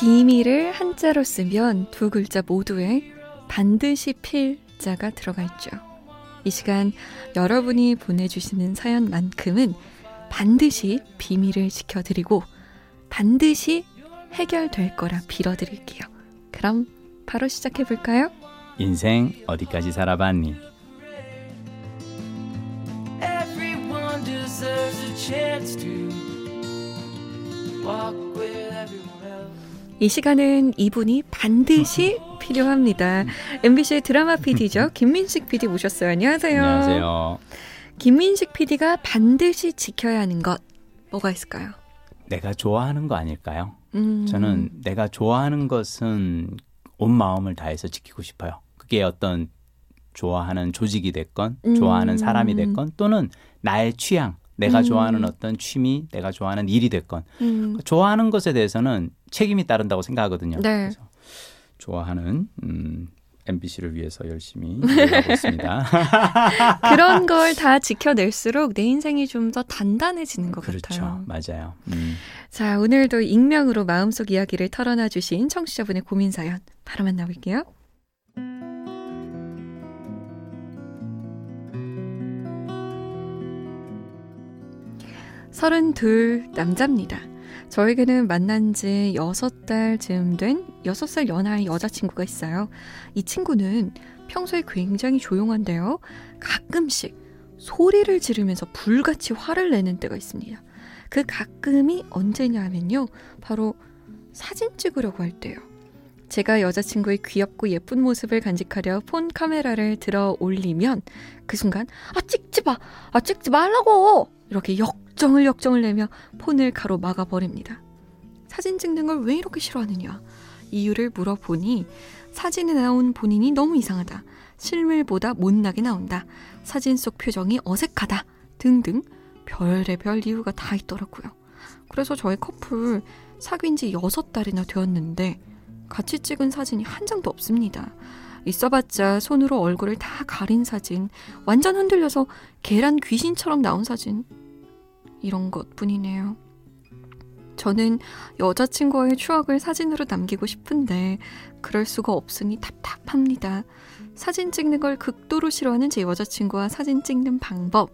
비밀을 한자로 쓰면 두 글자 모두에 반드시 필자가 들어가 있죠. 이 시간 여러분이 보내주시는 사연만큼은 반드시 비밀을 지켜드리고 반드시 해결될 거라 빌어드릴게요. 그럼 바로 시작해 볼까요? 인생 어디까지 살아봤니? 이 시간은 이분이 반드시 필요합니다. MBC 드라마 PD죠. 김민식 PD 모셨어요. 안녕하세요. 안녕하세요. 김민식 PD가 반드시 지켜야 하는 것 뭐가 있을까요? 내가 좋아하는 거 아닐까요? 음, 저는 내가 좋아하는 것은 온 마음을 다해서 지키고 싶어요. 그게 어떤 좋아하는 조직이 됐건, 음. 좋아하는 사람이 됐건, 또는 나의 취향, 내가 음. 좋아하는 어떤 취미, 내가 좋아하는 일이 됐건, 음, 좋아하는 것에 대해서는 책임이 따른다고 생각하거든요. 네. 그래서 좋아하는 음, MBC를 위해서 열심히 일하고 있습니다. 그런 걸 다 지켜낼수록 내 인생이 좀 더 단단해지는 것 그렇죠, 같아요. 맞아요. 음. 자, 오늘도 익명으로 마음속 이야기를 털어놔 주신 청취자분의 고민 사연 바로 만나볼게요. 32 남자입니다. 저에게는 만난 지 6달 쯤 된 6살 연하의 여자친구가 있어요. 이 친구는 평소에 굉장히 조용한데요. 가끔씩 소리를 지르면서 불같이 화를 내는 때가 있습니다. 그 가끔이 언제냐면요. 바로 사진 찍으려고 할 때요. 제가 여자친구의 귀엽고 예쁜 모습을 간직하려 폰 카메라를 들어 올리면 그 순간 아 찍지 마! 아 찍지 말라고! 이렇게 역 정을 역정을 내며 폰을 가로막아 버립니다. 사진 찍는 걸 왜 이렇게 싫어하느냐? 이유를 물어보니 사진에 나온 본인이 너무 이상하다. 실물보다 못나게 나온다. 사진 속 표정이 어색하다. 등등 별의별 이유가 다 있더라고요. 그래서 저희 커플 사귄 지 여섯 달이나 되었는데 같이 찍은 사진이 한 장도 없습니다. 있어봤자 손으로 얼굴을 다 가린 사진, 완전 흔들려서 계란 귀신처럼 나온 사진, 이런 것 뿐이네요. 저는 여자친구와의 추억을 사진으로 남기고 싶은데 그럴 수가 없으니 답답합니다. 사진 찍는 걸 극도로 싫어하는 제 여자친구와 사진 찍는 방법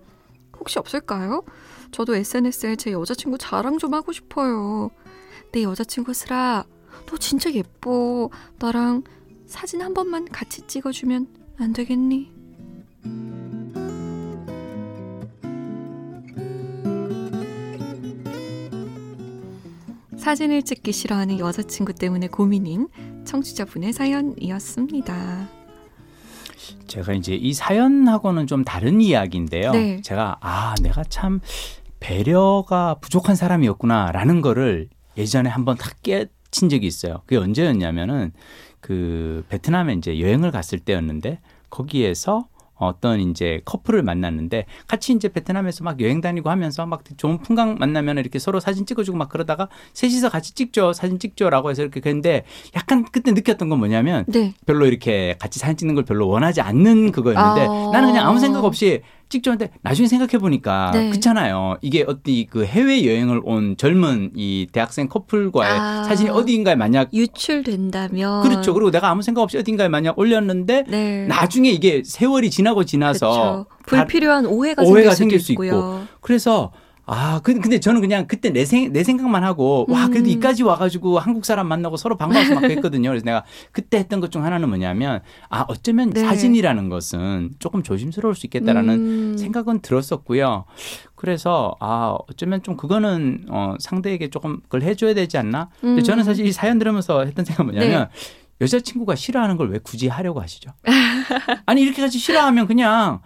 혹시 없을까요? 저도 SNS에 제 여자친구 자랑 좀 하고 싶어요. 내 여자친구 슬아, 너 진짜 예뻐. 나랑 사진 한 번만 같이 찍어주면 안 되겠니? 사진을 찍기 싫어하는 여자친구 때문에 고민인 청취자분의 사연이었습니다. 제가 이제 이 사연하고는 좀 다른 이야기인데요. 네. 제가 아 내가 참 배려가 부족한 사람이었구나라는 거를 예전에 한번 딱 깨친 적이 있어요. 그게 언제였냐면은 그 베트남에 이제 여행을 갔을 때였는데 거기에서 어떤 이제 커플을 만났는데 같이 이제 베트남에서 막 여행 다니고 하면서 막 좋은 풍광 만나면 이렇게 서로 사진 찍어주고 막 그러다가 셋이서 같이 찍죠 사진 찍죠라고 해서 이렇게 그랬는데 약간 그때 느꼈던 건 뭐냐면 네. 별로 이렇게 같이 사진 찍는 걸 별로 원하지 않는 그거였는데 아. 나는 그냥 아무 생각 없이 찍죠는데 나중에 생각해 보니까 네. 그렇잖아요. 이게 어디 그 해외 여행을 온 젊은 이 대학생 커플과의 아. 사진이 어디인가에 만약 유출된다면 그렇죠. 그리고 내가 아무 생각 없이 어딘가에 만약 올렸는데 네. 나중에 이게 세월이 지나고 지나서 그렇죠. 다- 불필요한 오해가, 오해가 생길, 생길 수 있고요. 그래서 아, 그- 근데 저는 그냥 그때 내, 생, 내 생각만 하고, 와, 그래도 음. 이까지 와가지고 한국 사람 만나고 서로 반가워서 막 그랬거든요. 그래서 내가 그때 했던 것 중 하나는 뭐냐면, 아, 어쩌면 네. 사진이라는 것은 조금 조심스러울 수 있겠다라는 음. 생각은 들었었고요. 그래서, 아, 어쩌면 좀 그거는, 어, 상대에게 조금 그걸 해줘야 되지 않나? 근데 음. 저는 사실 이 사연 들으면서 했던 생각은 뭐냐면, 여자친구가 싫어하는 걸 왜 굳이 하려고 하시죠? 아니, 이렇게까지 싫어하면 그냥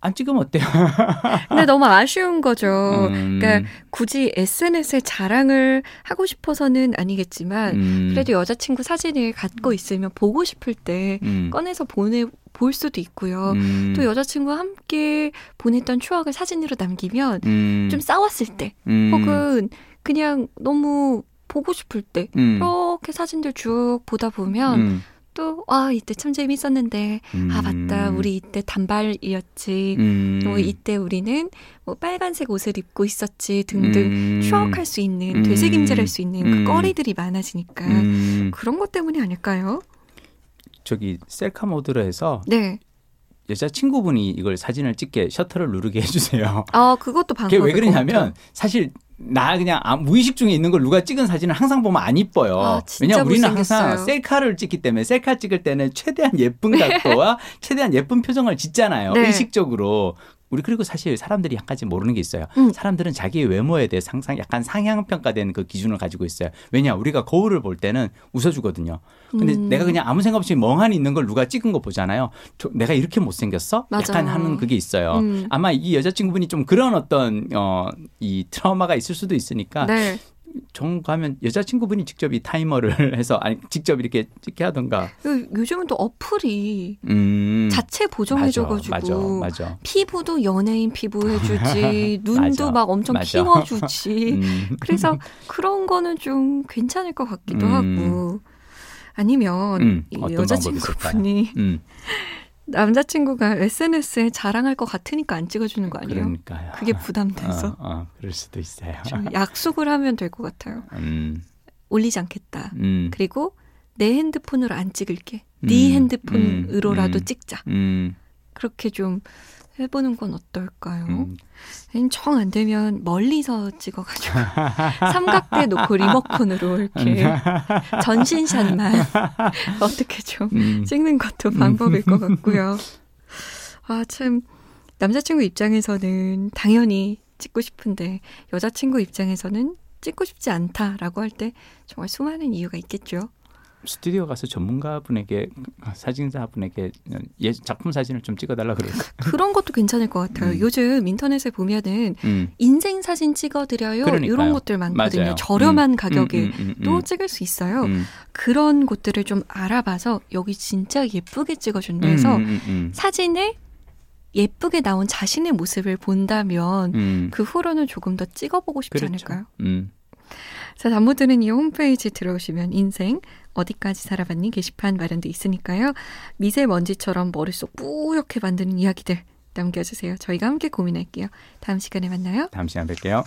안 찍으면 어때요? 근데 너무 아쉬운 거죠. 음. 그러니까 굳이 SNS에 자랑을 하고 싶어서는 아니겠지만 음. 그래도 여자친구 사진을 갖고 있으면 보고 싶을 때 음. 꺼내서 보내 볼 수도 있고요. 음. 또 여자친구와 함께 보냈던 추억을 사진으로 남기면 음. 좀 싸웠을 때 음. 혹은 그냥 너무 보고 싶을 때 음. 이렇게 사진들 쭉 보다 보면 음. 또, 아, 이때 참 재밌었는데, 아, 맞다. 우리 이때 단발이었지. 음. 뭐 이때 우리는 뭐 빨간색 옷을 입고 있었지 등등 음. 추억할 수 있는 음. 되새김질할 수 있는 음. 그 거리들이 많아지니까 음. 그런 것 때문이 아닐까요? 저기 셀카 모드로 해서 네. 여자 친구분이 이걸 사진을 찍게 셔터를 누르게 해주세요. 아 그것도 그게 방법일 왜것 그러냐면. 사실 나 그냥 아- 무의식 중에 있는 걸 누가 찍은 사진을 항상 보면 안 이뻐요. 아, 왜냐면 우리는 못생겼어요. 항상 셀카를 찍기 때문에 셀카 찍을 때는 최대한 예쁜 각도와 최대한 예쁜 표정을 짓잖아요. 네. 의식적으로. 우리 그리고 사실 사람들이 한 가지 모르는 게 있어요. 음. 사람들은 자기의 외모에 대해 항상 약간 상향 평가된 그 기준을 가지고 있어요. 왜냐 우리가 거울을 볼 때는 웃어주거든요. 근데 음. 내가 그냥 아무 생각 없이 멍하니 있는 걸 누가 찍은 거 보잖아요. 저- 내가 이렇게 못 생겼어? 맞아. 약간 하는 그게 있어요. 음. 아마 이 여자친구분이 좀 그런 어떤 어이 트라우마가 있을 수도 있으니까 네. 정 가면 여자친구분이 직접 이 타이머를 해서 아니 직접 이렇게 찍게 하던가. 그 요즘은 또 어플이 음. 자체 보정해줘가지고. 피부도 연예인 피부 해주지 눈도. 막 엄청 맞아. 키워주지 음. 그래서 그런 거는 좀 괜찮을 것 같기도 음. 하고 아니면 음, 여자친구분이 음, 남자친구가 SNS에 자랑할 것 같으니까 안 찍어주는 거 아니에요? 그러니까요. 그게 부담돼서 어, 어, 그럴 수도 있어요. 좀 약속을 하면 될 것 같아요. 음, 올리지 않겠다. 음, 그리고 내 핸드폰으로 안 찍을게. 네 음, 핸드폰으로라도 음, 음. 찍자. 음, 그렇게 좀 해보는 건 어떨까요? 음. 정안 되면 멀리서 찍어가지고 삼각대 놓고 리모컨으로 이렇게 전신샷만 어떻게 좀 음. 찍는 것도 방법일 것 같고요. 아, 참, 남자친구 입장에서는 당연히 찍고 싶은데, 여자친구 입장에서는 찍고 싶지 않다라고 할 때 정말 수많은 이유가 있겠죠. 스튜디오 가서 전문가분에게 사진사분에게 예, 작품 사진을 좀 찍어달라 그럴까. 그런 것도 괜찮을 것 같아요. 음. 요즘 인터넷에 보면은 음. 인생 사진 찍어드려요. 그러니까요. 이런 것들 많거든요. 맞아요. 저렴한 음, 가격에 음, 음, 음, 또 음. 찍을 수 있어요. 음. 그런 곳들을 좀 알아봐서 여기 진짜 예쁘게 찍어준다 해서 음, 음, 음, 사진에 예쁘게 나온 자신의 모습을 본다면 음. 그 후로는 조금 더 찍어보고 싶지 그렇죠. 않을까요? 음. 자, 단무드는 이 홈페이지 들어오시면 인생 어디까지 살아봤니 게시판 마련돼 있으니까요. 미세먼지처럼 머릿속 뿌옇게 만드는 이야기들 남겨주세요. 저희가 함께 고민할게요. 다음 시간에 만나요. 다음 시간 뵐게요.